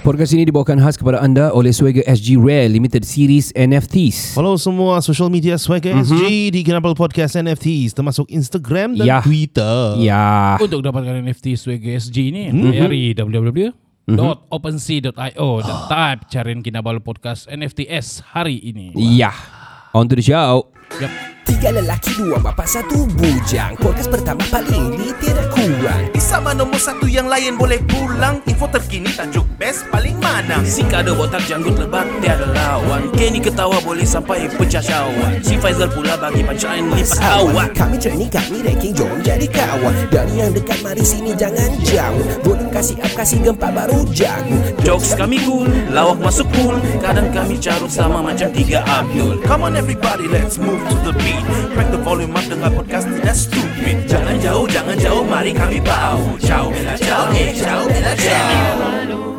Podcast ini dibawakan khas kepada anda oleh Swagger SG Rare Limited Series NFTs. Follow semua social media Swagger mm-hmm. SG di Kinabel Podcast NFTs termasuk Instagram dan Ya. Twitter. Ya. Untuk dapatkan NFT Swagger SG ni Layari www.opensea.io Dan type cariin Kinabalu Podcast NFTs hari ini Ya. On to the show. Yep. Tiga lelaki, dua bapa, satu bujang. Podcast pertama paling ini tidak kurang. Di Sabah nombor satu yang lain boleh pulang Info terkini tajuk best paling mana Si kada botak janggut lebat tiada lawan Kenny ketawa boleh sampai pecah syawak Si Faizal pula bagi pancaan lipat awak Kami training, kami ranking, jom jadi kawan. Dari yang dekat, mari sini jangan jauh. Volume kasih up, kasih gempa baru jago. Jokes kami cool, lawak masuk cool Kadang kami carut sama macam tiga Abdul Come on everybody, let's move to the beat Crack the volume up dengan podcast tidak stupid. Jangan jauh, jangan jauh, mari kami bau. Ciao, bella ciao, eh ciao, bella ciao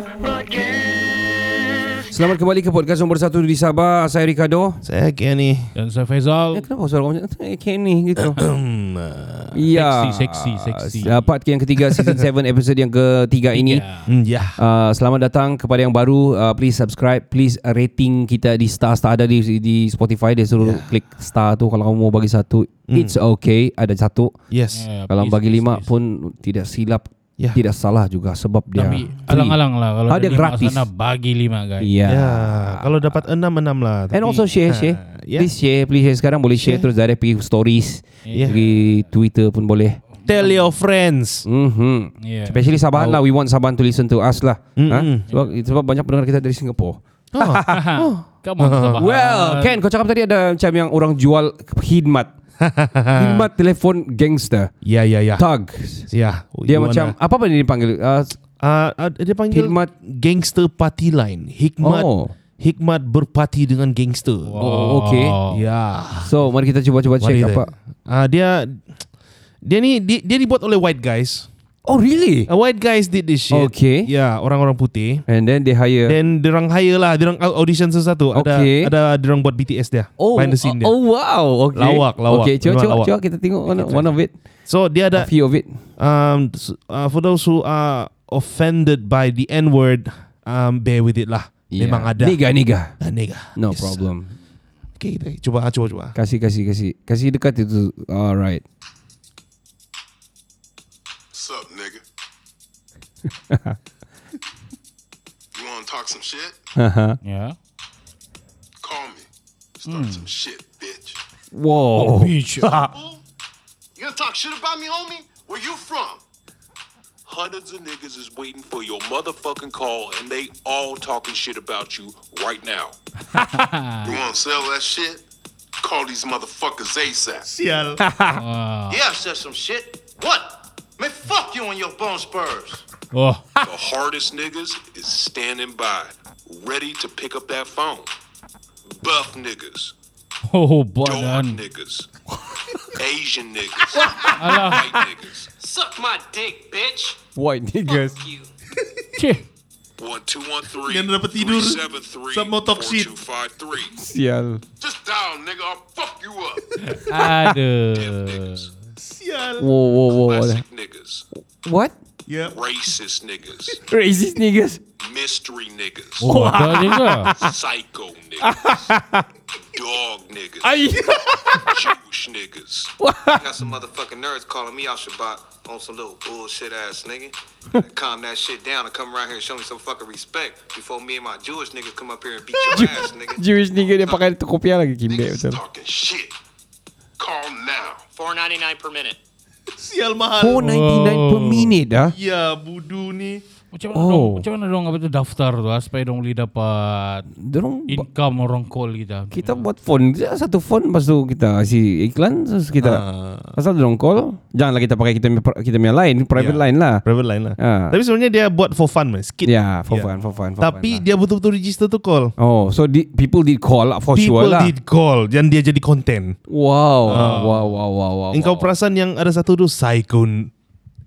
Selamat kembali ke podcast nombor satu di Sabah. Saya Ricardo. Saya Kenny. Dan saya Faizal Eh, kenapa suara kamu macam eh, Kenny gitu? Ya. Seksi, seksi, seksi. Uh, part yang ketiga season 7 episode yang ketiga ini. Ya. Hmm, ya. Uh, selamat datang kepada yang baru. Uh, please subscribe, please rating kita di star star ada di di Spotify dia suruh klik star tu kalau kamu mau bagi satu. It's okay, ada satu. Yes. Ya, Kalau please, bagi please, lima please. pun tidak silap, Ya. tidak salah juga sebab dia Tapi free. alang-alang lah Kalau Ah, ada dia gratis. sana Bagi lima guys Ya. Ya, kalau dapat enam enam lah. And Tapi- also share, Ha, share. Ya. Please share, please share. Sekarang boleh share, terus direct pergi stories, Ya. pergi Twitter pun boleh. Tell your friends. Mm-hmm. Yeah. Especially Sabahan lah. We want Sabahan to listen to us lah. Mm-mm. Ha? Sebab, sebab banyak pendengar kita dari Singapore. Come on Sabahan. Well, Ken, kau cakap tadi ada macam yang orang jual khidmat. khidmat telefon gangster. Ya, ya, ya. Thug. Ya. Dia You macam, apa apa dia dipanggil? Uh, ah, dia panggil Hikmat. gangster party line. Hikmat. Oh. Hikmat berparti dengan gangster. oh, okay. Ya. So, mari kita cuba-cuba check apa. Ah dia dia ni dia, dia dibuat oleh white guys. Oh, really? Uh, white guys did this shit. Okay. Ya, orang-orang putih. And then they hire... Then dirang hire lah, dirang audition sesuatu. Okay. Ada ada dirang buat BTS dia. Oh, behind the scene dia. oh wow. Okay. Lawak, lawak. Okay, cuba, cuba, lawak. cuba kita tengok one, one of it. So dia A ada few of it. um uh, for those who are offended by the N word, um bear with it lah. Memang ada. Niga, niga. Ah, nigga. No Yes. problem. Okay, kita coba coba coba. Kasih, kasih, kasih. Kasih dekat itu. Alright. You want to talk some shit? Uh huh. Yeah. Call me. Start some shit, bitch. Wow. Fool? You gonna talk shit about me, homie? Where you from? Hundreds of niggas is waiting for your motherfucking call, and they all talking shit about you right now. you want to sell that shit? Call these motherfuckers ASAP. Sial. Yeah, I said some shit. What? Man, fuck you and your bone spurs. Oh The hardest niggas is standing by, ready to pick up that phone. Buff niggas, Oh dark badan niggas, Asian niggas, white niggas. Suck my dick, bitch White niggas. you One two one three Yang dapat tidur three seven three sama four talk shit. two five three. Sial. Just dial, nigga. I'll fuck you up. Deaf Aduh niggas, Sial. Wow, wow, wow. classic niggas, What? Ya. racist niggas, Racist niggas. mystery niggas, Oh ada psycho niggas, dog niggas, Jewish niggas. Got some motherfucking nerds calling me out Shabbat on some little bullshit ass nigga. Calm that shit down and come around here and show me some fucking respect before me and my Jewish niggas come up here and beat your ass, nigga. Jewish nigga dia pakai tu kopiah lagi kimbe talking shit. Call now. Four ninety nine per minute Sial mahal. 499 per minute ah. Ya, budu ni. Macam mana Oh. dong, macam mana dong apa tu daftar tu ah, supaya dong boleh dapat Dorong income orang call kita. kita buat phone Satu phone Lepas tu kita kasih iklan Terus kita Ah. Pasal dorong call Janganlah kita pakai kita punya, kita punya line Private Ya. line lah Private line lah. Ah. Tapi sebenarnya dia buat for fun skit. Ya for Ya. fun For fun for Tapi fun lah. dia betul-betul register tu call. Oh so di, people did call lah For People sure lah did call dan dia jadi konten. Wow Ah. Wow wow wow wow Engkau wow. perasan yang ada satu tu Psycho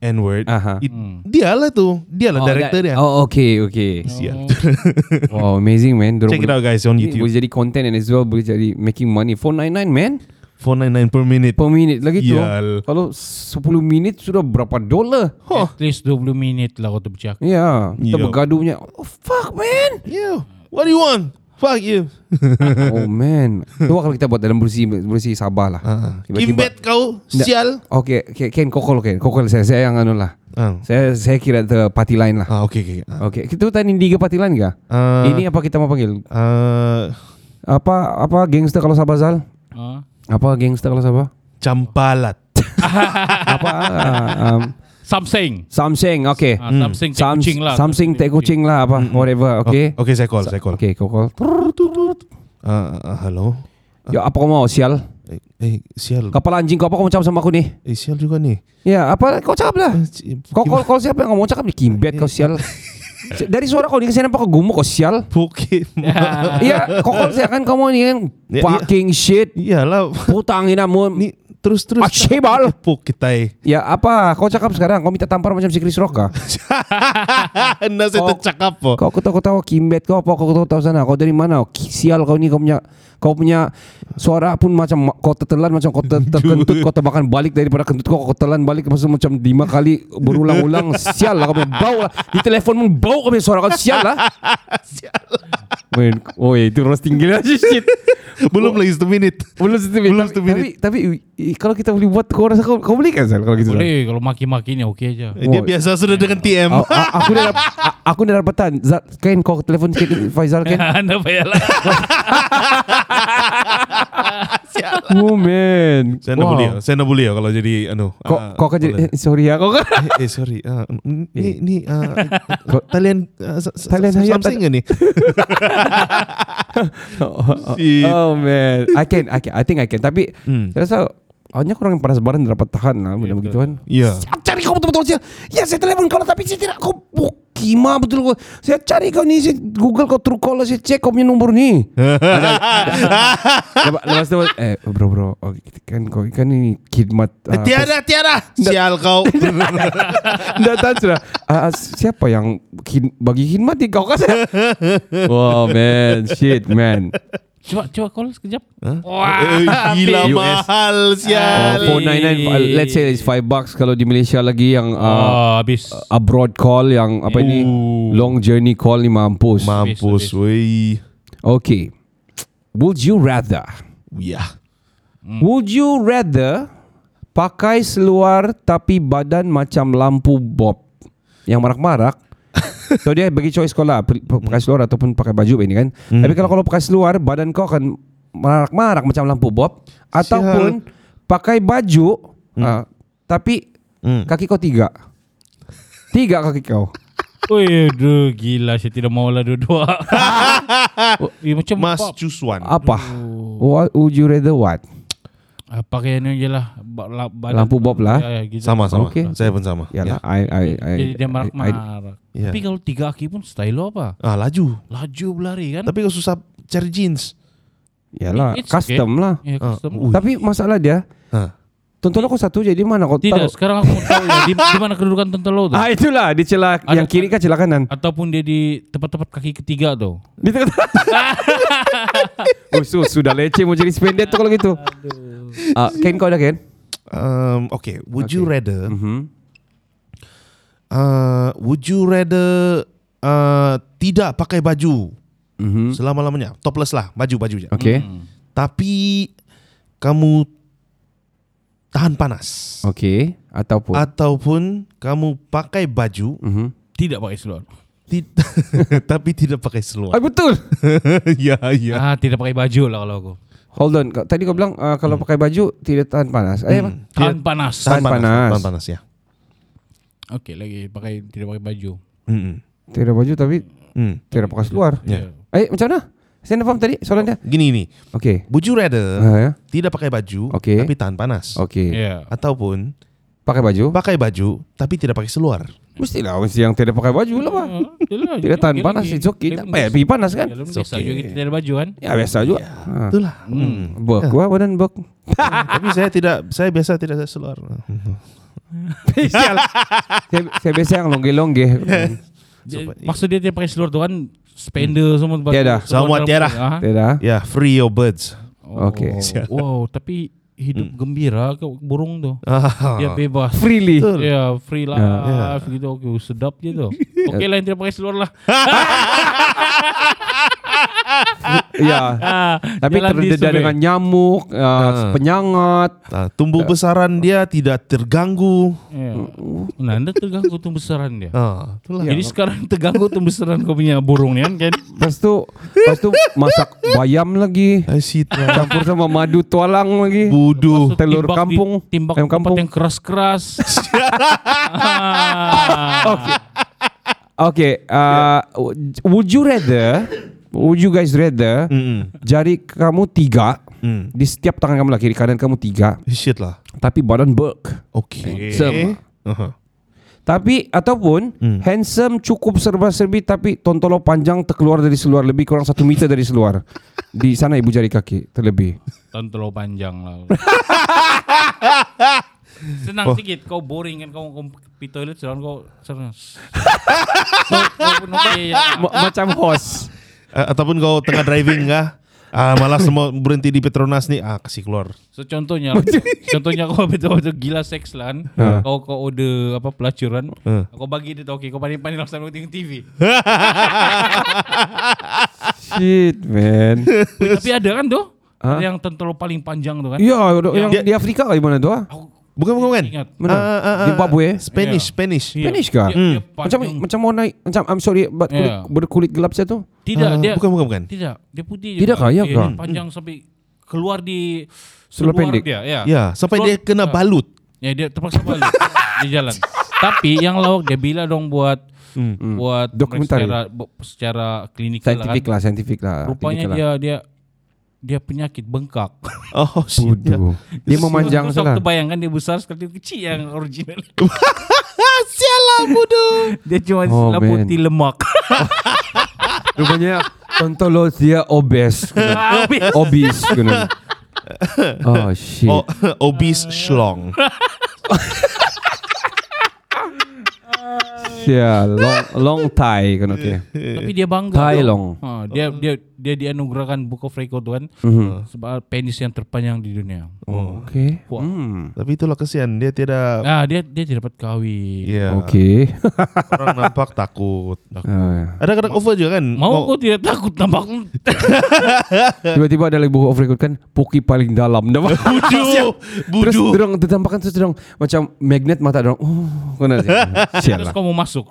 N-word. Aha. It, Dia lah tu. Dia lah oh, director that- dia. Oh okay okay Sial. Wow amazing man Dorang Check it out guys on YouTube. Boleh jadi content and as well Boleh jadi making money 499 man 499 per minute. Per minit lagi tu Yal. Kalau 10 minit Sudah berapa dolar At least 20 minit lah kau tu bercakap. Ya Kita bergaduhnya Oh fuck man Yeah. What do you want? Fuck you. Oh man. Coba kalau kita buat dalam bersih Bersih Sabah lah. Tiba-tiba- Kimbet kau. Sial. Okay, okay Ken kau call Ken. Kau call saya. Saya yang anu lah Ah, Saya saya kira the party line lah. Ah okay, okay. Ah, Okay Kita tanya tiga party line ke? Ah, Ini apa kita mau panggil? Ah, Apa Apa gangster kalau Sabah Zal? Ah. Apa gangster kalau Sabah? Campalat. Apa ah, um, Samsung. Something Okay. Ah, Samsung teh Sam- kucing lah. Something teh kucing lah apa Whatever Okay Oh, okay, saya call, saya call. Okay kau call. Ah, ah, hello. Ya apa kau mau sial? Eh, eh, sial. Kepala anjing kau apa kau mau cakap sama aku ni? Eh, sial juga ni. Ya apa kau cakap lah. Eh, Kau call call siapa yang kau mau cakap ni? Kimbet kau sial. Dari suara kau ni Saya nampak kau gemuk kau sial? Bukit. Iya kau call saya kan kamu ni kan? Fucking shit. Iyalah. Putang ini namun Ni terus terus. Akshebal. Bukit tai. Ya apa kau cakap sekarang? Kau minta tampar macam si Chris Rock kah Anda saya tercakap po. Kau kau tahu kau tahu Kimbet kau apa? Kau tahu tahu sana. Kau dari mana? Sial kau ni kau punya Kau punya suara pun macam ma- Kau tertelan macam kau ter, terkentut. Kau terbakar balik daripada kentut kau Kau telan balik Masa macam lima kali Berulang-ulang. Sial lah kau punya bau lah. Di telefon pun bau kau punya suara kau. Sial lah. Sial Man, oh itu roasting gila shit. Belum lagi satu minit. Belum satu Belum tapi, satu tapi, minit. tapi, i- kalau kita boleh buat kau rasa kau, kau boleh kan Sal kalau gitu? Boleh kalau maki-maki ni okey aja. Eh, Dia Oh. biasa sudah dengan TM. A- a- aku dah aku dah dapatan Zat, Kan kau telefon sikit Faizal kan Anda payahlah. Oh man Saya nak boleh. Saya nak boleh kalau jadi anu. Kau, ah, kau kan jadi eh, Sorry ya Kau kan Eh, eh sorry. Ah, ni ni ah, talian sa- Talian sa- hayat Samsung ke ni? Si- Oh man I can I can I think I can Tapi Hmm. Saya rasa Hanya korang yang panas baran Dapat tahan lah Benda begituan Ya. Saya cari kau betul-betul Saya Ya saya telefon kau lah Tapi saya tidak Kau oh, Kima betul kau. Saya cari kau ni Saya google kau true call Saya cek kau punya nombor ni. Lepas, lepas tu Eh bro bro oh, Kan kau Kan ini Khidmat ah, Tiada, tiada. Sial kau. Dah tahu sudah uh, Siapa yang Bagi khidmat ni kau kan? Wow man. Shit man Coba coba call sekejap. Eh, Gila US. mahal uh, sial. 499 uh, Let's say it's 5 bucks Kalau di Malaysia lagi yang uh, Ah, habis. Abroad call Yang apa ni Ooh. Long journey call ni mampus Mampus wei. Okay Would you rather Ya. Would you rather Pakai seluar Tapi badan macam lampu bob Yang marak-marak So dia bagi choice kau lah. Pakai seluar ataupun pakai baju ini kan. Tapi kalau kau pakai seluar Badan kau akan Marak-marak macam lampu bob. Ataupun Pakai baju ah, Tapi Hmm. Kaki kau tiga. Tiga kaki kau. Oi, aduh gila. Saya tidak mau lah dua-dua. oh, eh, macam Must choose one. Apa? What would you rather what Ah, pakai ni je lah. Lampu bob lah. Ya, ya, gitu. Sama sama. Okay. Saya pun sama. Yalah I, I, I, Jadi dia I- marak-marak. Ya. Tapi kalau tiga kaki pun style lo apa? Ah laju. Laju berlari kan? Tapi kau susah cari jeans. Yalah It's Custom lah Ya, Ah, custom. ui. Tapi masalah dia Ha. Tonton aku satu je Di mana kau Tidak, taruh sekarang aku tahu ya, di, di mana kedudukan tonton lo tu? Ah itulah Di celah Ada- Yang kiri kan celah kanan Ataupun dia di tempat-tempat kaki ketiga tu? Di tengah Oh sudah leceh Mau jadi spended tu kalau gitu Ah, Ken kau dah Ken Um, okay. Would you rather? Mhm. Uh, would you rather uh, tidak pakai baju Mhm. selama lamanya? Topless lah, baju baju je. Okay Tapi kamu tahan panas. Okay Ataupun Ataupun kamu pakai baju Mhm. Tidak pakai seluar. ti- tapi tidak pakai Ah seluar. betul ya ya. Ah, tidak pakai baju lah kalau aku. Hold on Tadi kau bilang ah, Kalau pakai baju Tidak tahan panas Eh apa? Hmm. Tahan panas. Tahan panas. Tahan panas ya. Okey lagi pakai tidak pakai baju. Mm-mm. Tiada baju tapi Mm. tiada pakai seluar. Ya. Eh macam mana? Saya nak faham tadi soalan dia. Gini ni. Okey. Would you rather Ha, ya. tidak pakai baju Okey. tapi tahan panas? Okey. Ya. Ataupun Pakai baju? pakai baju tapi tidak pakai seluar? Mestilah mesti yang tidak pakai baju lah pak. Yalah, Tidak tahan okey panas it's okay. Payah biasa. pergi panas kan? It's biasa okay. juga kita tidak baju kan. Ya biasa juga. Ha. Itulah. Hmm. Bek gua badan bek. tapi saya tidak saya biasa tidak ada seluar. Saya, saya biasa yang longge-longge. Dia- Maksud dia dia pakai seluar tu kan spender semua baju- Tiada. Semua tiada. Ah. Tidak. Ya, free your birds. Oh. Okey. Wow, tapi hidup gembira ke burung tu. Ah. Dia bebas. Freely. Betul. Ya, free lah. Ya. Gitu, okay, sedap je tu. Okey lah yang tidak pakai seluar lah. Ya. Ah, Tapi sungai. dengan nyamuk, uh, Ah. penyangat. Ah, tumbuh besaran dia tidak terganggu. Ya. Nah, anda terganggu tumbuh besaran dia. Ah, itulah. Jadi sekarang terganggu tumbuh besaran kau punya burung ni kan? kan? Lepas tu, lepas tu masak bayam lagi. That. Campur sama madu tualang lagi. Budu. Telur Timbak kampung. di, timbak Ayam tempat kampung. yang keras-keras. Ah. Okay. Okay. Uh, would you rather, you guys rather Mm-mm. jari kamu tiga Mm. di setiap tangan kamu lah kiri kanan kamu tiga, Shit lah. tapi badan bulk. Okay. Sama. Uh-huh. Tapi ataupun Hmm. handsome cukup serba-serbi tapi tontolo panjang terkeluar dari seluar lebih kurang satu meter dari seluar. Di sana ibu jari kaki terlebih. Terlalu panjang lah. Senang Oh. sikit kau boring kan kau kau pergi toilet sedang kau senang. so, kau pun okey ya. Ma- macam host. Uh, ataupun kau tengah driving kah? Ah, malah semua berhenti di Petronas ni. Ah, kasih keluar. So contohnya contohnya kau betul betul gila seks lah kan. Ha. Kau kau order apa pelacuran. Ha. Kau bagi dia tu okey kau pandai-pandai lah sambil tengok TV. Shit man. Tapi ada kan tu? Ha? Yang tentara paling panjang tu kan? Ya, yang Dia- di Afrika kali mana tu ah? Bukan, bukan, bukan. ingat. Mana? Ah, ah, ah, Zimbabwe. Spanish, Ya. Spanish. Ya. Spanish? Dia- dia Macam macam mau naik macam I'm sorry but kulit, Ya. berkulit gelap saya tu. Tidak, Ah, dia bukan, bukan, bukan. Tidak, dia putih Tidak kah? Ya Dia kah? panjang sampai keluar di seluar pendek. dia, ya. Ya, sampai Keluar- dia kena balut. Ya dia terpaksa balik di jalan. Tapi yang lawak dia bila dong buat Hmm. buat Dokumentari. secara secara klinikal Scientific lah. lah, scientific lah. Kan. Rupanya clinical dia dia dia penyakit bengkak. Oh. Bodoh. Dia memanjang Terus salah. aku bayangkan dia besar sekali kecil yang original. Sialah bodoh. dia cuma Oh, putih lemak. Rupanya Tontolo dia obes. Obese kena. Oh shit. Oh, obese schlong. Yeah, long long tie kan okay. Tapi dia bangga. Tu. long. Ha, dia dia dia dianugerahkan Book of Record tu kan Mhm. sebab penis yang terpanjang di dunia. Oh, okay. Wah. Hmm. Tapi itulah kesian dia tidak Ah dia dia tidak dapat kahwin. ya Okay. orang nampak takut. Ah, Ada kadang over juga kan? Mau kau tidak takut nampak Tiba-tiba ada lagi buku off record kan Poki paling dalam Dah budu. Terus Budu. dorang tertampakkan Terus dorang Macam magnet mata dorang Oh Kena Sial terus lah kau mau masuk.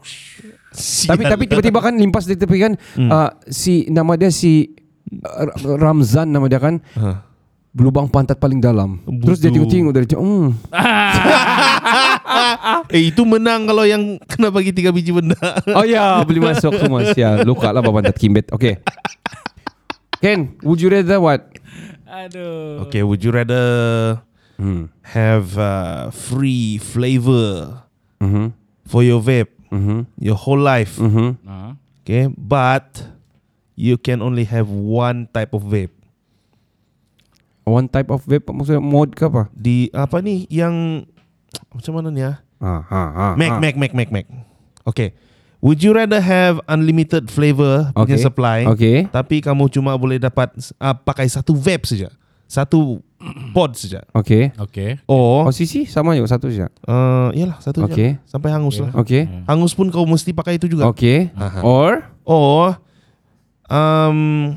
Tapi tapi tiba-tiba kan Limpas di tepi kan ah, Si Nama dia si Ra- Ramzan nama dia kan Ha. Lubang pantat paling dalam Terus dia tengok-tengok dari hmm. Eh itu menang kalau yang kena bagi tiga biji benda. Oh ya Boleh masuk semua Sial Luka lah pantat kimbet Okay Ken Would you rather what Aduh. Okay, would you rather hmm. have uh, free flavor Mhm. For your vape Mhm. your whole life? Mhm. Nah. Okay, but you can only have one type of vape. One type of vape Maksudnya mod ke apa Di apa nih yang macam mana nih ya? ha, ha, ha, Mac. Mac, Mac, Mac, Mac. Okay. Would you rather have unlimited flavor punya Okay. supply, Okay tapi kamu cuma boleh dapat uh, pakai satu vape saja, satu pod saja, Okay Okay. or Oh sisi sama juga satu saja. uh, iyalah satu saja, Okay. sampai hangus lah. Okay. Hangus pun kau mesti pakai itu juga. Okay. Aha. Or Or um,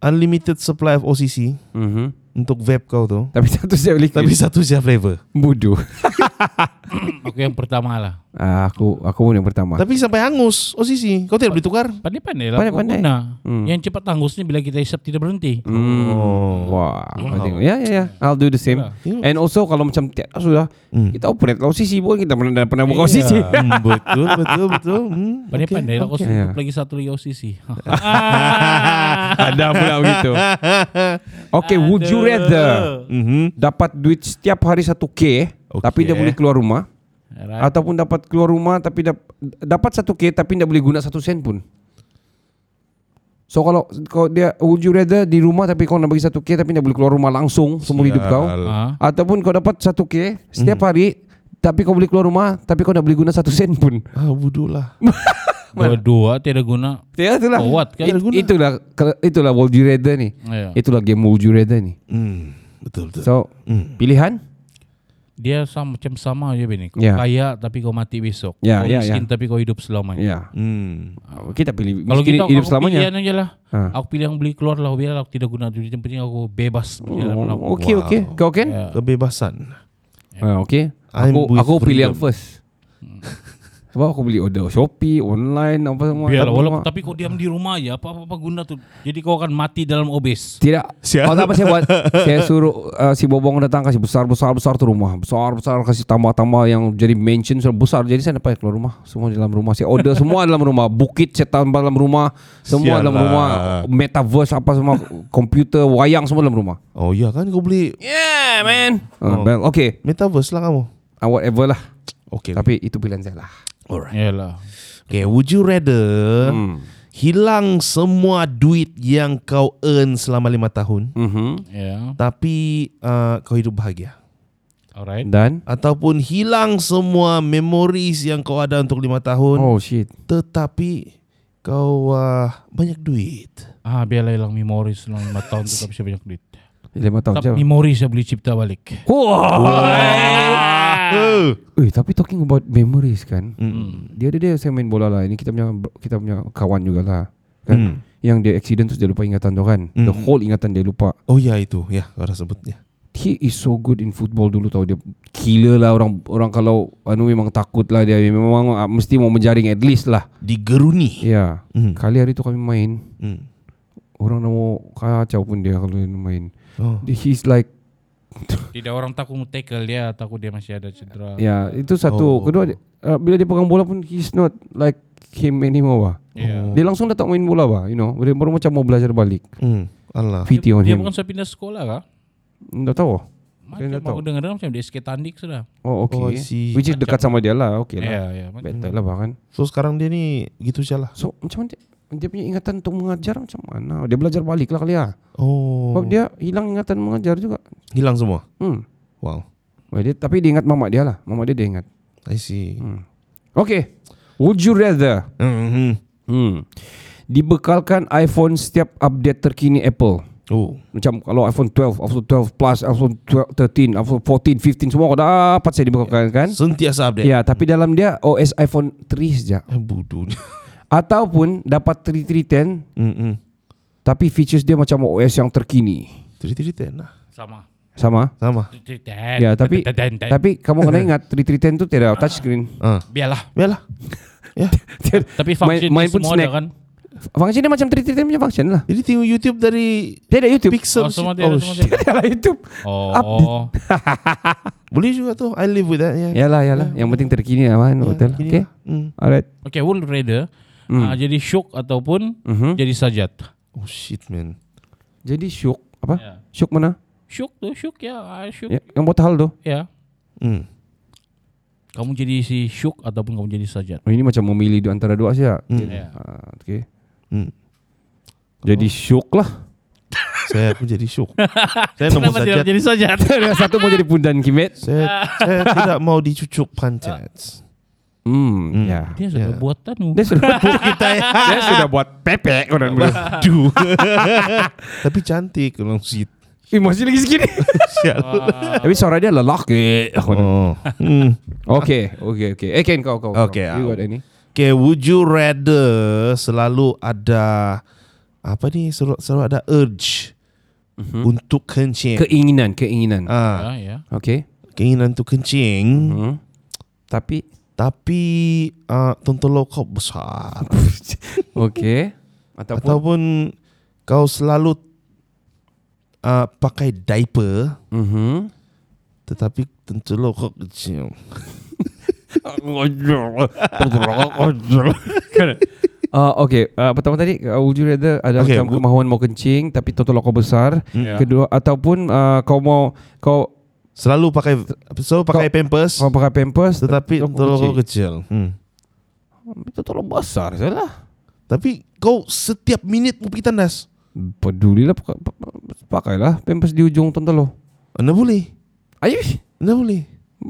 unlimited supply of OCC mhm. Untuk vape kau tu, Tapi satu saja boleh. tapi satu saja flavor. budu. Aku yang pertama lah. Ah, aku aku pun yang pertama. Tapi sampai hangus OCC. Kau tidak boleh tukar? Pandai-pandai lah. Pandai-pandai. Pandai, Hmm. Yang cepat tanggus ni bila kita hisap tidak berhenti. Hmm. Oh. Wah, think, ya ya ya. I'll do the same. Tengok. And also kalau macam tiap sudah Hmm. kita operate kalau sisi pun kita pernah pernah buka sisi. Hmm, betul, betul, betul. Hmm, Pandai-pandai lah. Kau okay. okay. Ya. lagi satu lagi OCC. Ada pula begitu. Okay, would you rather Mhm. dapat duit setiap hari 1k tapi dia boleh keluar rumah Alright. ataupun dapat keluar rumah tapi dap, dapat 1k tapi tidak boleh guna satu sen pun. So kalau kau dia would you rather di rumah tapi kau nak bagi 1k tapi tidak boleh keluar rumah langsung seumur hidup kau Ah. ataupun kau dapat 1k setiap hari tapi kau boleh keluar rumah tapi kau tidak boleh guna satu sen pun. Ah, wudu lah. Dua-dua tidak guna. Ya itulah. For what, kan? It, itulah kalau- itulah would you rather ni. Ya. Itulah game would you rather ni. Hmm, betul, betul. So Hmm. pilihan Dia sama macam sama aja Beni. Kau Ya. kaya tapi kau mati besok. Ya, kau ya, miskin ya. tapi kau hidup selamanya. ya Hmm. kita pilih Kalau miskin kita hidup aku selamanya. pilihan aja lah. Ha. Aku pilih yang beli keluar lah biar aku tidak guna duit. Yang penting aku bebas aku. Oh, Okey Wow. okey. Kau kan? Ya. Kebebasan. Ah, okey. I'm Aku aku pilih yang first. Sebab aku beli order Shopee, online apa semua. Biarlah Apa walaupun tapi kau diam di rumah aja apa apa guna tuh. Jadi kau akan mati dalam obes. Tidak. Siap. Kau tahu apa saya buat? saya suruh uh, si Bobong datang kasih besar besar besar tu rumah. Besar besar kasih tambah tambah yang jadi mansion sudah besar. Jadi saya dapat keluar rumah. Semua dalam rumah. Saya order semua dalam rumah. Bukit saya tambah dalam rumah. Semua dalam Sialah. rumah. Metaverse apa semua. komputer, wayang semua dalam rumah. Oh ya kan kau beli Yeah man. Uh, Oh. okay. metaverse lah kamu. Uh, whatever lah. Okay. Tapi itu pilihan saya lah. Alright. Yalah. Okay, would you rather Hmm. hilang semua duit yang kau earn selama lima tahun, Mhm. Ya. tapi uh, kau hidup bahagia? Alright. Dan Ataupun hilang semua memories yang kau ada untuk lima tahun, oh shit. tetapi kau uh, banyak duit. Ah biarlah hilang memori selama lima tahun tu tapi saya banyak duit. Lima tahun Tapi jauh. memori saya beli cipta balik. Uh. Eh, tapi talking about memories kan. Mm. Dia ada dia saya main bola lah. Ini kita punya kita punya kawan jugalah. Kan? Hmm. Yang dia accident terus dia lupa ingatan tu kan. The Hmm. whole ingatan dia lupa. Oh ya itu, ya kau dah sebutnya. He is so good in football dulu tau dia killer lah orang orang kalau anu memang takut lah dia memang ah, mesti mau menjaring at least lah. Digeruni. Ya. Hmm. Kali hari tu kami main Hmm. orang nak mau kacau pun dia kalau dia main. Oh. He's like Tidak orang takut mau tackle dia takut dia masih ada cedera. ya itu satu. Oh. Kedua dia, uh, bila dia pegang bola pun he's not like him anymore. Bah. Ya. Dia langsung datang main bola bah, you know. Dia baru macam mau belajar balik. Hmm. Allah. VT on Dia him. bukan saya pindah sekolah kah? Tak tahu. Macam tak tahu. aku dengar macam dia skate tandik sudah. Oh okay. Oh, see. Which is dekat sama dia lah. Okay lah. ya. macam- Better lah bahkan. So sekarang dia ni gitu saja lah. So macam mana dia punya ingatan untuk mengajar macam mana? Dia belajar balik lah kali ya. Oh. Sebab dia hilang ingatan mengajar juga. hilang semua. Hmm. Wow. Well, dia, tapi dia ingat mamak dia lah. Mamak dia dia ingat. I see. Hmm. Okay. Would you rather Mm-hmm. hmm, dibekalkan iPhone setiap update terkini Apple? Oh. Macam kalau iPhone 12, iPhone 12 Plus, iPhone 12, 13, iPhone 14, 15 semua kau dapat saya dibekalkan kan? Sentiasa update. Ya, tapi dalam dia OS iPhone 3 saja. Eh, Bodoh. Ataupun dapat 3310 Mm-mm. tapi features dia macam OS yang terkini. Tiri-tiri ten lah. Sama. Sama? Sama. Ya, tapi tapi kamu kena ingat 3310 tu tidak touchscreen. Ah. biarlah. Biarlah. ya. Tapi Main- function main dia pun semua snack. kan? Function dia macam 3310 punya function lah. Jadi tengok YouTube dari Dia ada YouTube. Pixel. Oh, semua dia oh, semua dia. Ada YouTube. Oh. Boleh juga tu. I live with that. Ya. Yalah, yalah. Yang penting terkini lah kan hotel. gini Okay. lah. Mm. Alright. Okay, would rather Hmm. ah, jadi syuk ataupun Mhm. jadi sajat. Oh shit man. Jadi syuk apa? Ya. Syuk mana? Syuk tu, syuk ya, ah, syuk. Ya, yang buat hal tu. Ya. Hmm. Kamu jadi si syuk ataupun kamu jadi sajat. Oh, ini macam memilih di antara dua saja. Hmm. Ya. Ah, okay. Hmm. Jadi syuk lah. Saya pun jadi syok. saya sajat. tidak jadi sajat? Satu mau jadi pundan kimet. Saya, saya tidak mau dicucuk pantat. Hmm, Hmm. ya. Dia sudah Ya. buat anu. Dia sudah buat kita ya. Dia sudah buat pepek orang dulu. Aduh. Tapi cantik kalau sit. Eh, masih lagi segini. Sial. Tapi suara dia lelaki. Oh. Hmm. Okay, okay, okay. Eh, Ken kau kau. kau. Okay, You ah. got any? Okay, would you rather selalu ada apa ni selalu, selalu ada urge untuk kencing. Keinginan, keinginan. ah, Ya, ya. Okay. keinginan untuk kencing Hmm. Tapi Tapi uh, Tontolo kau besar. Okay Ataupun? Ataupun Kau selalu uh, Pakai diaper. Mhm. Tetapi Tontolo kau kecil. Uh, okay, uh, pertama tadi uh, would you rather ada Okay, macam kemahuan mau kencing tapi total kau besar. Ya. Kedua ataupun uh, kau mau kau Selalu pakai Selalu pakai pampers kau pakai pampers Tetapi kau kecil. kecil hmm. Total besar salah. Tapi Kau setiap minit Mau pergi tandas Pedulilah pakai, pakailah pampers di ujung tontolo. Anda boleh Ayo Anda boleh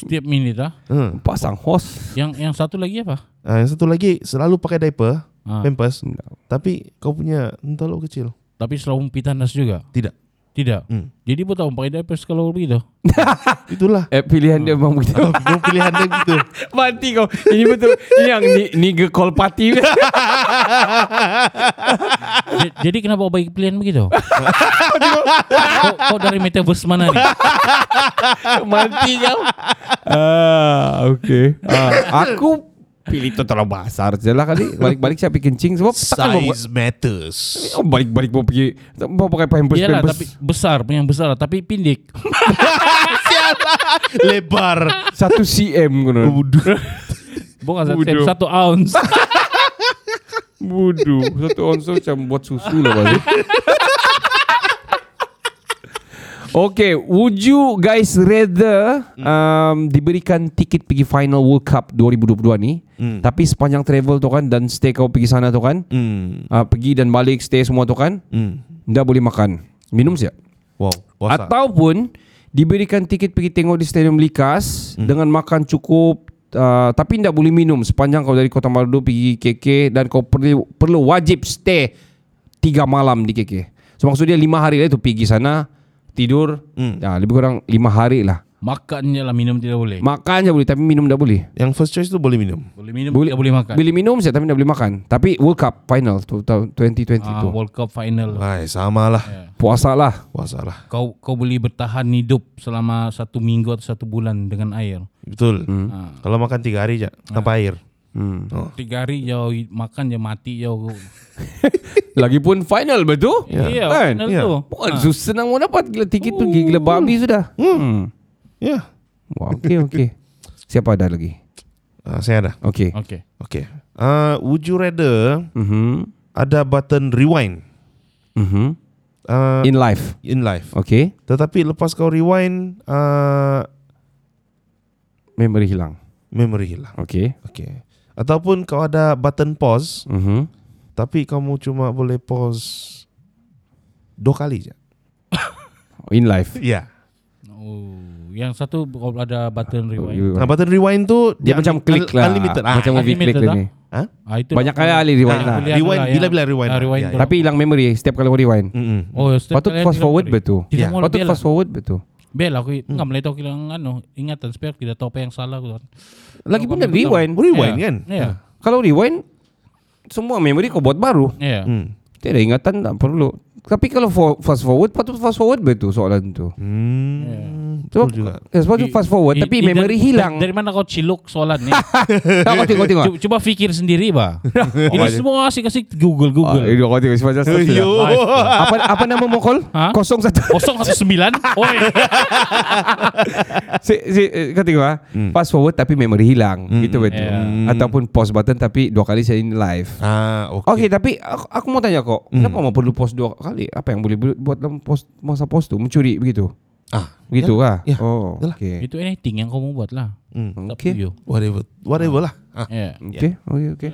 Setiap minit ah. hmm. pasang hos. Yang yang satu lagi apa? uh, Yang satu lagi Selalu pakai diaper Ah. Pampers Tapi Kau punya Tontolo kecil Tapi selalu pitanas juga. Tidak Tidak. Hmm. Jadi pun tahu pakai diapers kalau begitu. Itulah Eh, pilihan dia memang begitu. Kau pilihan dia gitu Mati kau. Ini betul. Ini yang ni, nigger call party. Jadi kenapa kau bagi pilihan begitu? kau, kau dari metaverse mana ni? Mati kau. Ah, okay. Ah, aku pilih total besar je lah kali. Balik-balik saya pergi kencing sebab takkan mau Size matters Oh, balik-balik mau pergi mau pakai pampers Iyalah pampers tapi besar yang besar lah, tapi pindik. Lebar satu cm kono. Bukan satu, Bodoh. satu ounce. Bodoh. Satu ons macam buat susu lah balik. Okay, would you guys rather um, diberikan tiket pergi final World Cup 2022 ni, tapi sepanjang travel tu kan dan stay kau pergi sana tu kan, hmm. uh, pergi dan balik stay semua tu kan, Hmm. dah boleh makan, minum siap. Wow puasa. Ataupun diberikan tiket pergi tengok di Stadium Likas hmm. dengan makan cukup uh, tapi tidak boleh minum sepanjang kau dari Kota Marudu pergi KK dan kau perlu perlu wajib stay tiga malam di KK. So maksud dia lima hari lah itu pergi sana tidur, Hmm. ya, lebih kurang lima hari lah. Makannya lah minum tidak boleh. Makan je boleh tapi minum tak boleh. Yang first choice tu boleh minum boleh minum Boleh- tidak boleh makan. Boleh minum saja tapi tak boleh makan. Tapi World Cup final tu tahun 2020 Ah, tu. World Cup final. Hai, sama lah Ya. Puasa lah. Puasa lah Kau kau boleh bertahan hidup selama satu minggu atau satu bulan dengan air. Betul Ah. Kalau makan tiga hari je Tanpa air Hmm. oh. Tiga hari jauh makan je mati jauh. Lagipun final betul? Iya, Kan? final Ya. tu. Bukan oh, senang mau dapat gila tiket tu gila babi sudah. Hmm. Ya Wah, okey okey. Siapa ada lagi? uh, Saya ada Okey. Okey. Okay uh, Would you rather Mhm. Ada button rewind Mhm. uh, In life. in life Okey. Tetapi lepas kau rewind uh, Memory hilang. Memory hilang Okey. Okay Ataupun kau ada button pause Mhm. Tapi kamu cuma boleh pause Dua kali je In life. Ya Oh, yang satu kalau ada button rewind. You- Nah, button rewind tu Dia macam un- klik lah. Unlimited ah. Macam movie unlimited klik lah. ni. Hah? Ah, itu Banyak kali ahli rewind Ah, lah. Rewind, lah, bila-bila yang- rewind ah, lah. rewind Ya, ya. Tapi hilang memory setiap kali kau rewind. Mm-mm. Oh, setiap Patut kali fast hilang forward betul. Ya. mau Patut fast forward betul. Bel aku enggak mulai tahu hilang anu ingatan supaya tidak tahu apa yang salah aku. Lagi pun rewind. Rewind Ya. kan? Ya. Kalau rewind semua memory kau buat baru. Ya. Hmm. Tiada ingatan tak perlu. Tapi kalau for, fast forward patut fast forward betul soalan tu. Hmm. Sebab Betul juga. ya, sebab tu fast forward I- tapi i- memory dari- hilang. Dari mana kau ciluk soalan ni? Tak kau tengok tengok. Coba, coba fikir sendiri bah. Ini semua asik-asik Google Ah, Google. ini kau tengok semacam. Yo. Apa apa nama mokol? Ha? Kosong satu. Kosong satu sembilan. Oi. si, si, eh, kau tengok ah. Fast forward tapi memory hilang. Gitu betul. Ya. Ataupun pause button tapi dua kali saya in live. Ah, Okey, okay. okay, tapi aku, aku mau tanya kok, kenapa mau perlu pause dua kali? Apa yang boleh bu- buat dalam pause masa pause tu? Mencuri begitu? Ah, Begitu kah? ya. Oh, Yalah. okey. Itu anything yang kau mau buat lah. Hmm. Okey. perlu. Whatever, whatever lah. Ah. Ya. Okey, okey, okey.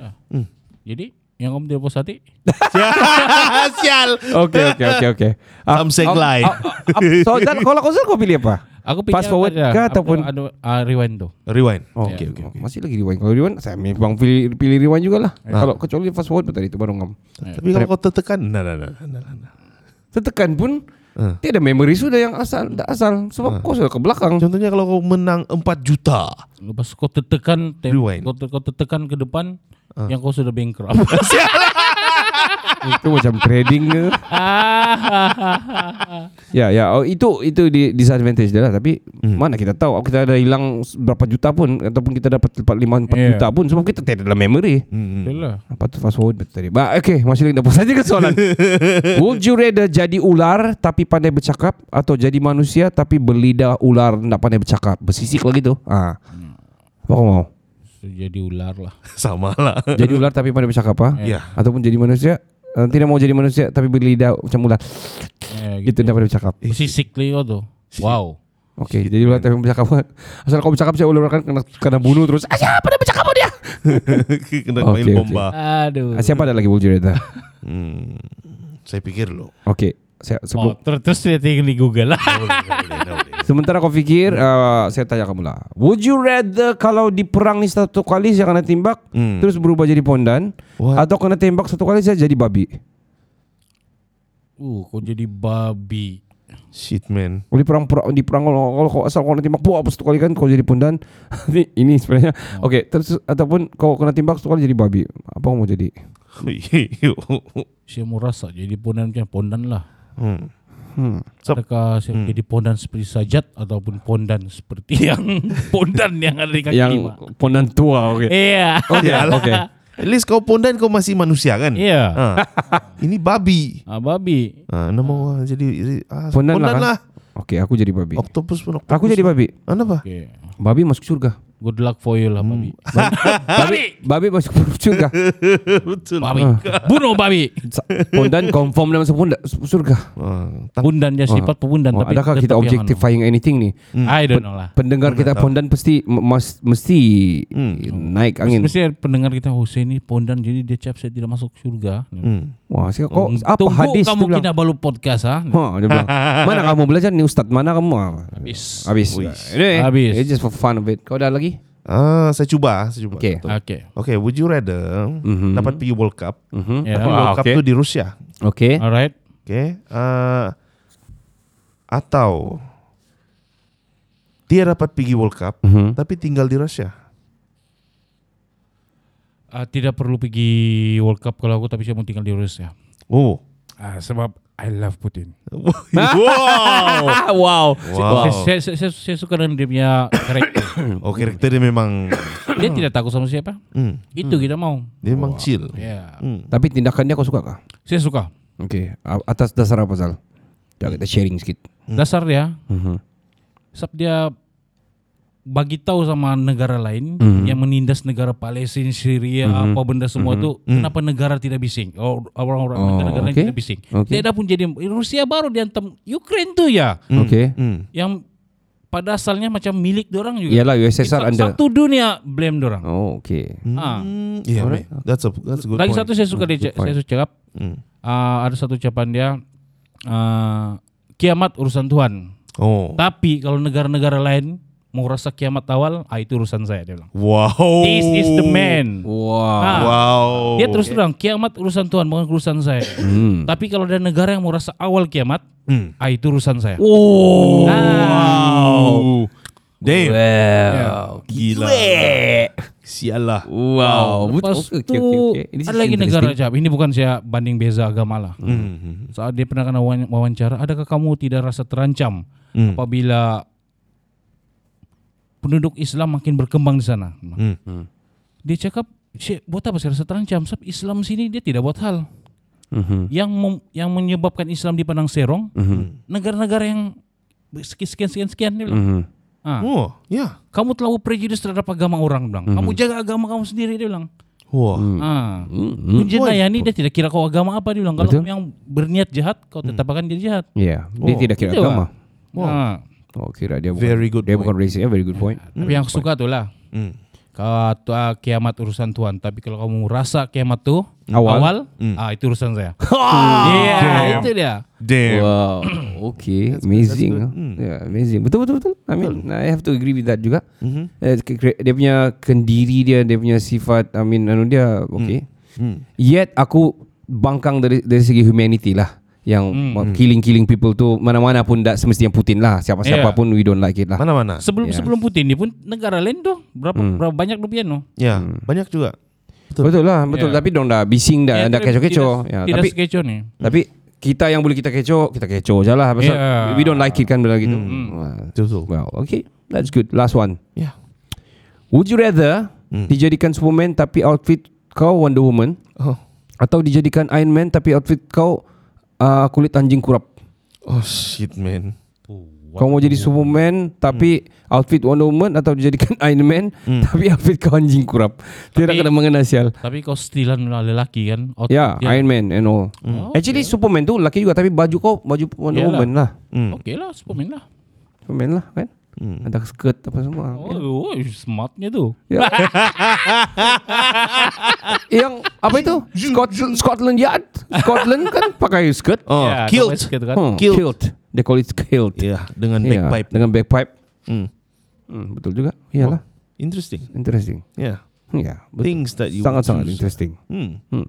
Jadi yang kau tidak puas hati? Sial. Okey, okey, okey, okey. Ah, Samsung ah, Glide. ah, ah, ah, So, Dan, kalau kau kau pilih apa? Aku Fast forward ke ataupun- ada ah, rewind tu. Rewind. Oh, Okey, okey, okey, okey. Masih lagi rewind. Kalau rewind, saya memang pilih, pilih rewind juga lah. Kalau kecuali fast forward tadi itu baru ngam. Tapi kalau kau tertekan, nah, nah, nah, nah, nah, nah. Tertekan pun, Ah. tiada memory sudah yang asal, dah asal. Sebab kau sudah ke belakang. Contohnya kalau kau menang 4 juta. Lepas kau tertekan, tem- Rewind. kau, kau tertekan ke depan, yang kau sudah bankrupt. itu macam trading ke. Ya, ya. Oh, itu itu di disadvantage dia lah. Tapi Hmm. mana kita tahu? Kita ada hilang berapa juta pun ataupun kita dapat 4 5 4 Yeah. juta pun sebab kita tidak dalam memory. Hmm. Itulah. Apa tu fast forward betul tadi. Ba, okay, masih lagi dapat saja ke soalan. Would you rather jadi ular tapi pandai bercakap atau jadi manusia tapi berlidah ular tak pandai bercakap? Bersisik lagi tu. Ah. Apa kau mau? Jadi ular lah. Sama lah. Jadi ular tapi pandai bercakap ah? Ya. Ataupun jadi manusia uh, tidak mau jadi manusia tapi berlidah macam ular. Eh, Gitu tak pandai bercakap. Sisik Leo tu. Wow. Okey, jadi ular tapi bercakap. Asal kau bercakap saya ular kan kena kena bunuh terus. Ah, siapa dah bercakap dia? Kena Okey, main bomba. Aduh. Ah, siapa ada lagi you rather? Hmm. Saya pikir lo. Okey. Saya Oh, sebelum ter- terus dia tinggal di Google lah. Sementara kau fikir uh, Saya tanya kamu lah Would you rather Kalau di perang ni satu kali Saya kena tembak Hmm. Terus berubah jadi pondan What? Atau kena tembak satu kali Saya jadi babi Uh, kau jadi babi. Shit man. Di perang, perang Di perang Kalau, kalau asal kau kena tembak Puah satu kali kan Kau jadi pondan ini, ini sebenarnya Okey Terus Ataupun kau kena tembak Satu kali jadi babi Apa kau mau jadi Saya mau rasa jadi pondan macam pondan lah. hmm. Hmm. Adakah saya jadi pondan seperti sajat ataupun pondan seperti yang pondan yang ada di kaki Yang lima? pondan tua Okey Iya. Okey Okey At least kau pondan kau masih manusia kan? Iya. Ha. Ini babi. Ah, babi. Ha, nama orang jadi ah, Pondan, pondan lah, kan? lah. Okey aku jadi babi Octopus pun octopus. Aku jadi babi Ah, Kenapa? Okay. Babi masuk surga Good luck for you lah babi. Babi Babi masuk surga Betul. Babi. Bunuh babi. Pondan confirm dah masuk pondan surga Ah, tak, Pundan dia sifat pepundan Oh, tapi adakah kita objectifying anything ni? anu. I don't know lah. Pendengar kita pondan pasti m- mas, mesti naik angin. Mesti pendengar kita oh saya ni pondan jadi dia cap saya tidak masuk surga. hmm. Wah, sekarang kau Oh, apa Tunggu hadis kamu bilang? Kinabalu podcast ha. Ha, dia bilang. Mana kamu belajar ni ustaz? Mana kamu? Ah, Habis. Habis. Anyway, Habis. It's just for fun of it. Kau ada lagi? Ah, saya cuba, saya cuba. Okay. Betul. Okay. Okay, would you rather Mhm. dapat pergi World Cup? Mhm. Ya. Tapi World Cup okay. tu di Rusia. Okay. Alright. Okay. Uh, atau dia dapat pergi World Cup Mhm. tapi tinggal di Rusia. Ah, tidak perlu pergi World Cup kalau aku tapi saya mau tinggal di Rusia. Oh. Ah, sebab I love Putin. wow. wow. Wow. Saya, saya, saya, saya suka dengan dia punya karakter. Oh, karakter dia memang dia tidak takut sama siapa. hmm, Itu kita mau. dia memang chill. Ya. Hmm. Tapi tindakan dia kau suka kah? Saya suka. Okay. A- Atas dasar apa Sal? Ya, kita sharing sikit. Dasar dia, Mhm. sebab dia bagi tahu sama negara lain Mhm. yang menindas negara Palestina, Syria, Mhm. apa benda semua itu, kenapa negara tidak bising? Oh, orang-orang Oh, negara lain okay. tidak bising. Okay. Dia dah pun jadi Rusia baru diantam Ukraine tuh ya, Okay. Hmm. yang pada asalnya macam milik dorang juga. Iyalah USSR under. Satu dunia blame dorang. Oh, okay. Ah. Hmm, yeah, mate. that's a that's a good Lagi point. satu saya suka dia, saya suka cakap. Hmm. ah, ada satu ucapan dia, ah, kiamat urusan Tuhan. Oh. Tapi kalau negara-negara lain mau rasa kiamat awal, ah itu urusan saya dia bilang. Wow. This is the man. Wow. Ah, Wow. Dia terus terang kiamat urusan Tuhan bukan urusan saya. Hmm. Tapi kalau ada negara yang mau rasa awal kiamat, Hmm. ah itu urusan saya. Oh. Wow. Damn. Wow. Gila. Sialah. Wow. Lepas Okay, okay, okay. This ada lagi negara jawab. Ini bukan saya banding beza agama lah. Hmm. Saat dia pernah kena wawan- wawancara, adakah kamu tidak rasa terancam Hmm. apabila penduduk Islam makin berkembang di sana? Hmm. Dia cakap, "Syekh, buat apa saya rasa terancam? Sebab Islam sini dia tidak buat hal Mhm. yang mem- yang menyebabkan Islam dipandang serong. Mhm. Negara-negara yang sekian sekian sekian dia bilang. Mhm. Ah, Oh, ya. kamu terlalu prejudis terhadap agama orang bilang. Kamu jaga agama kamu sendiri dia bilang. Wah. Ah. Mhm. Penjenayah ni dia tidak kira kau agama apa dia bilang. Kalau Betul. yang berniat jahat, kau tetap akan jadi jahat. Ya, dia Oh, tidak kira Itu agama. Ah. Oh, kira dia bukan, Very good Dia point. bukan racist. Ya, very good point. Tapi yang aku suka tu lah. Hmm. Kalau tu, ah, kiamat urusan Tuhan. Tapi kalau kamu rasa kiamat tu Awal. awal, Hmm. ah itu urusan saya. Iya, itu dia. Damn. Wow. Okay, amazing. ah. Yeah, amazing. Betul betul betul. I mean, I have to agree with that juga. Ke- ke- Dia punya kendiri dia, dia punya sifat, I mean, anu dia okay. Hmm. Yet aku bangkang dari dari segi humanity lah. Yang Hmm. killing killing people tu mana-mana pun tak semestinya Putin lah. Siapa-siapa Yeah. pun we don't like it lah. Mana-mana. Sebelum Ya. sebelum Putin ni pun negara lain tu berapa Hmm. berapa banyak rupiah no? Ya, banyak juga. Betul lah, betul. Ya. Tapi dong dah bising dah, dah tapi kecoh-kecoh. Tidak, Ya, tidak tapi sekecoh nih. tapi kita yang boleh kita kecoh, kita kecoh je lah. Pasal Ya. we don't like it kan benda gitu. Hmm. Betul. Well, okay. That's good. Last one. Yeah. Would you rather Hmm. dijadikan Superman tapi outfit kau Wonder Woman Oh. atau dijadikan Iron Man tapi outfit kau uh, kulit anjing kurap? Oh shit man. Kau mau jadi Superman tapi outfit Wonder Woman atau dijadikan Iron Man Hmm. tapi outfit kau anjing kurap? Tidak kena mengena sial. Tapi kau stilan lelaki kan? Outfit Ya, dia. Iron Man and all. Oh, Actually Superman tu lelaki juga tapi baju kau baju Wonder Yalah. Woman lah. Hmm. Okey lah, Superman lah. Superman lah kan. Hmm. Ada skirt apa semua. Oh, oh smartnya tu. Ya. Yang apa itu? Scot Scotland Yard. Scotland kan pakai skirt. Oh, Ya, kilt. basket kan? Hmm, kilt. kilt. They call it kilt. Ya, dengan Ya, bagpipe. Dengan bagpipe. Hmm. Hmm, betul juga. Iyalah. Interesting. Interesting. Yeah. Ya, betul. Things that you Sangat-sangat choose. interesting. Hmm. Hmm.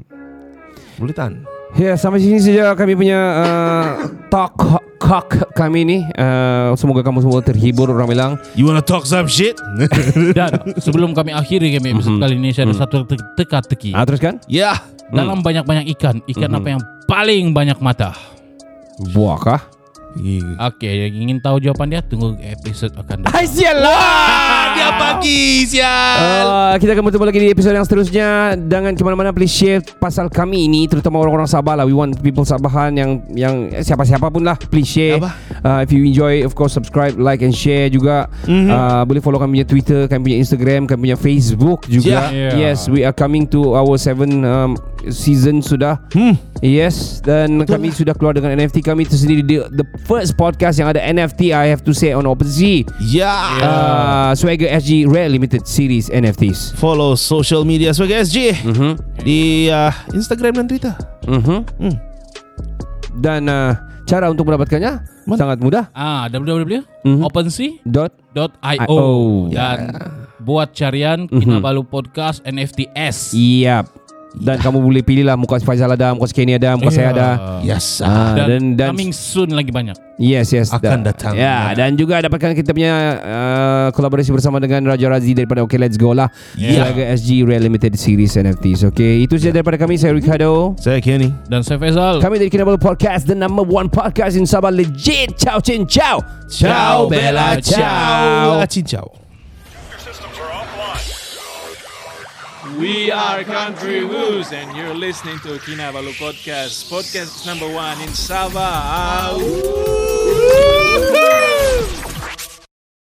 Boleh tahan. Ya, sampai sini saja kami punya uh, talk cock kami ni. Uh, semoga kamu semua terhibur orang bilang. You wanna talk some shit? Dan sebelum kami akhiri kami episode kali ini saya ada satu te- teka-teki. Ah, terus kan? Ya. Dalam banyak-banyak ikan, ikan apa yang paling banyak mata? Buah kah? Yeah. Oke, yang ingin tahu jawaban dia tunggu episode akan datang. Hai sialah. Dia pagi sial. Uh, kita akan bertemu lagi di episod yang seterusnya Jangan ke mana-mana Please share pasal kami ini Terutama orang-orang Sabah lah We want people Sabahan yang yang siapa-siapa pun lah Please share Apa? uh, If you enjoy Of course subscribe Like and share juga mm-hmm. uh, Boleh follow kami punya Twitter Kami punya Instagram Kami punya Facebook juga Yeah. Yes We are coming to our seven um, Season sudah Hmm. Yes Dan kami sudah keluar dengan NFT kami tersendiri the, the first podcast yang ada NFT I have to say on OpenSea Ya. uh, Swagger SG Rare Limited Series NFTs Follow social media sebagai SG Mhm. di uh, Instagram dan Twitter. Mhm. Hmm. Dan uh, cara untuk mendapatkannya Mana? sangat mudah. Ah, Mhm. www.opensea.io .io Ya. dan buat carian Mhm. Kinabalu Podcast NFTs. Yap. Dan kamu boleh pilih lah muka Faizal ada, muka Kenny ada, muka saya ada. Yes. Ah, Dan, dan dan coming soon lagi banyak. yes yes Akan Da- datang. Ya, dan juga dapatkan kita punya uh, kolaborasi bersama dengan Raja Razi daripada Okay Let's Go lah. Ya. Sebagai SG Rare Limited Series NFTs. Okay, itu saja daripada kami saya Ricardo. Saya Kenny. Dan saya Faisal. Kami dari Kinabalu Podcast The number one podcast in Sabah Legit Ciao cin ciao Ciao Bella. Ciao Ciao. Ciao. We are Country Woos, and you're listening to Kinabalu Podcast, podcast number one in Sabah.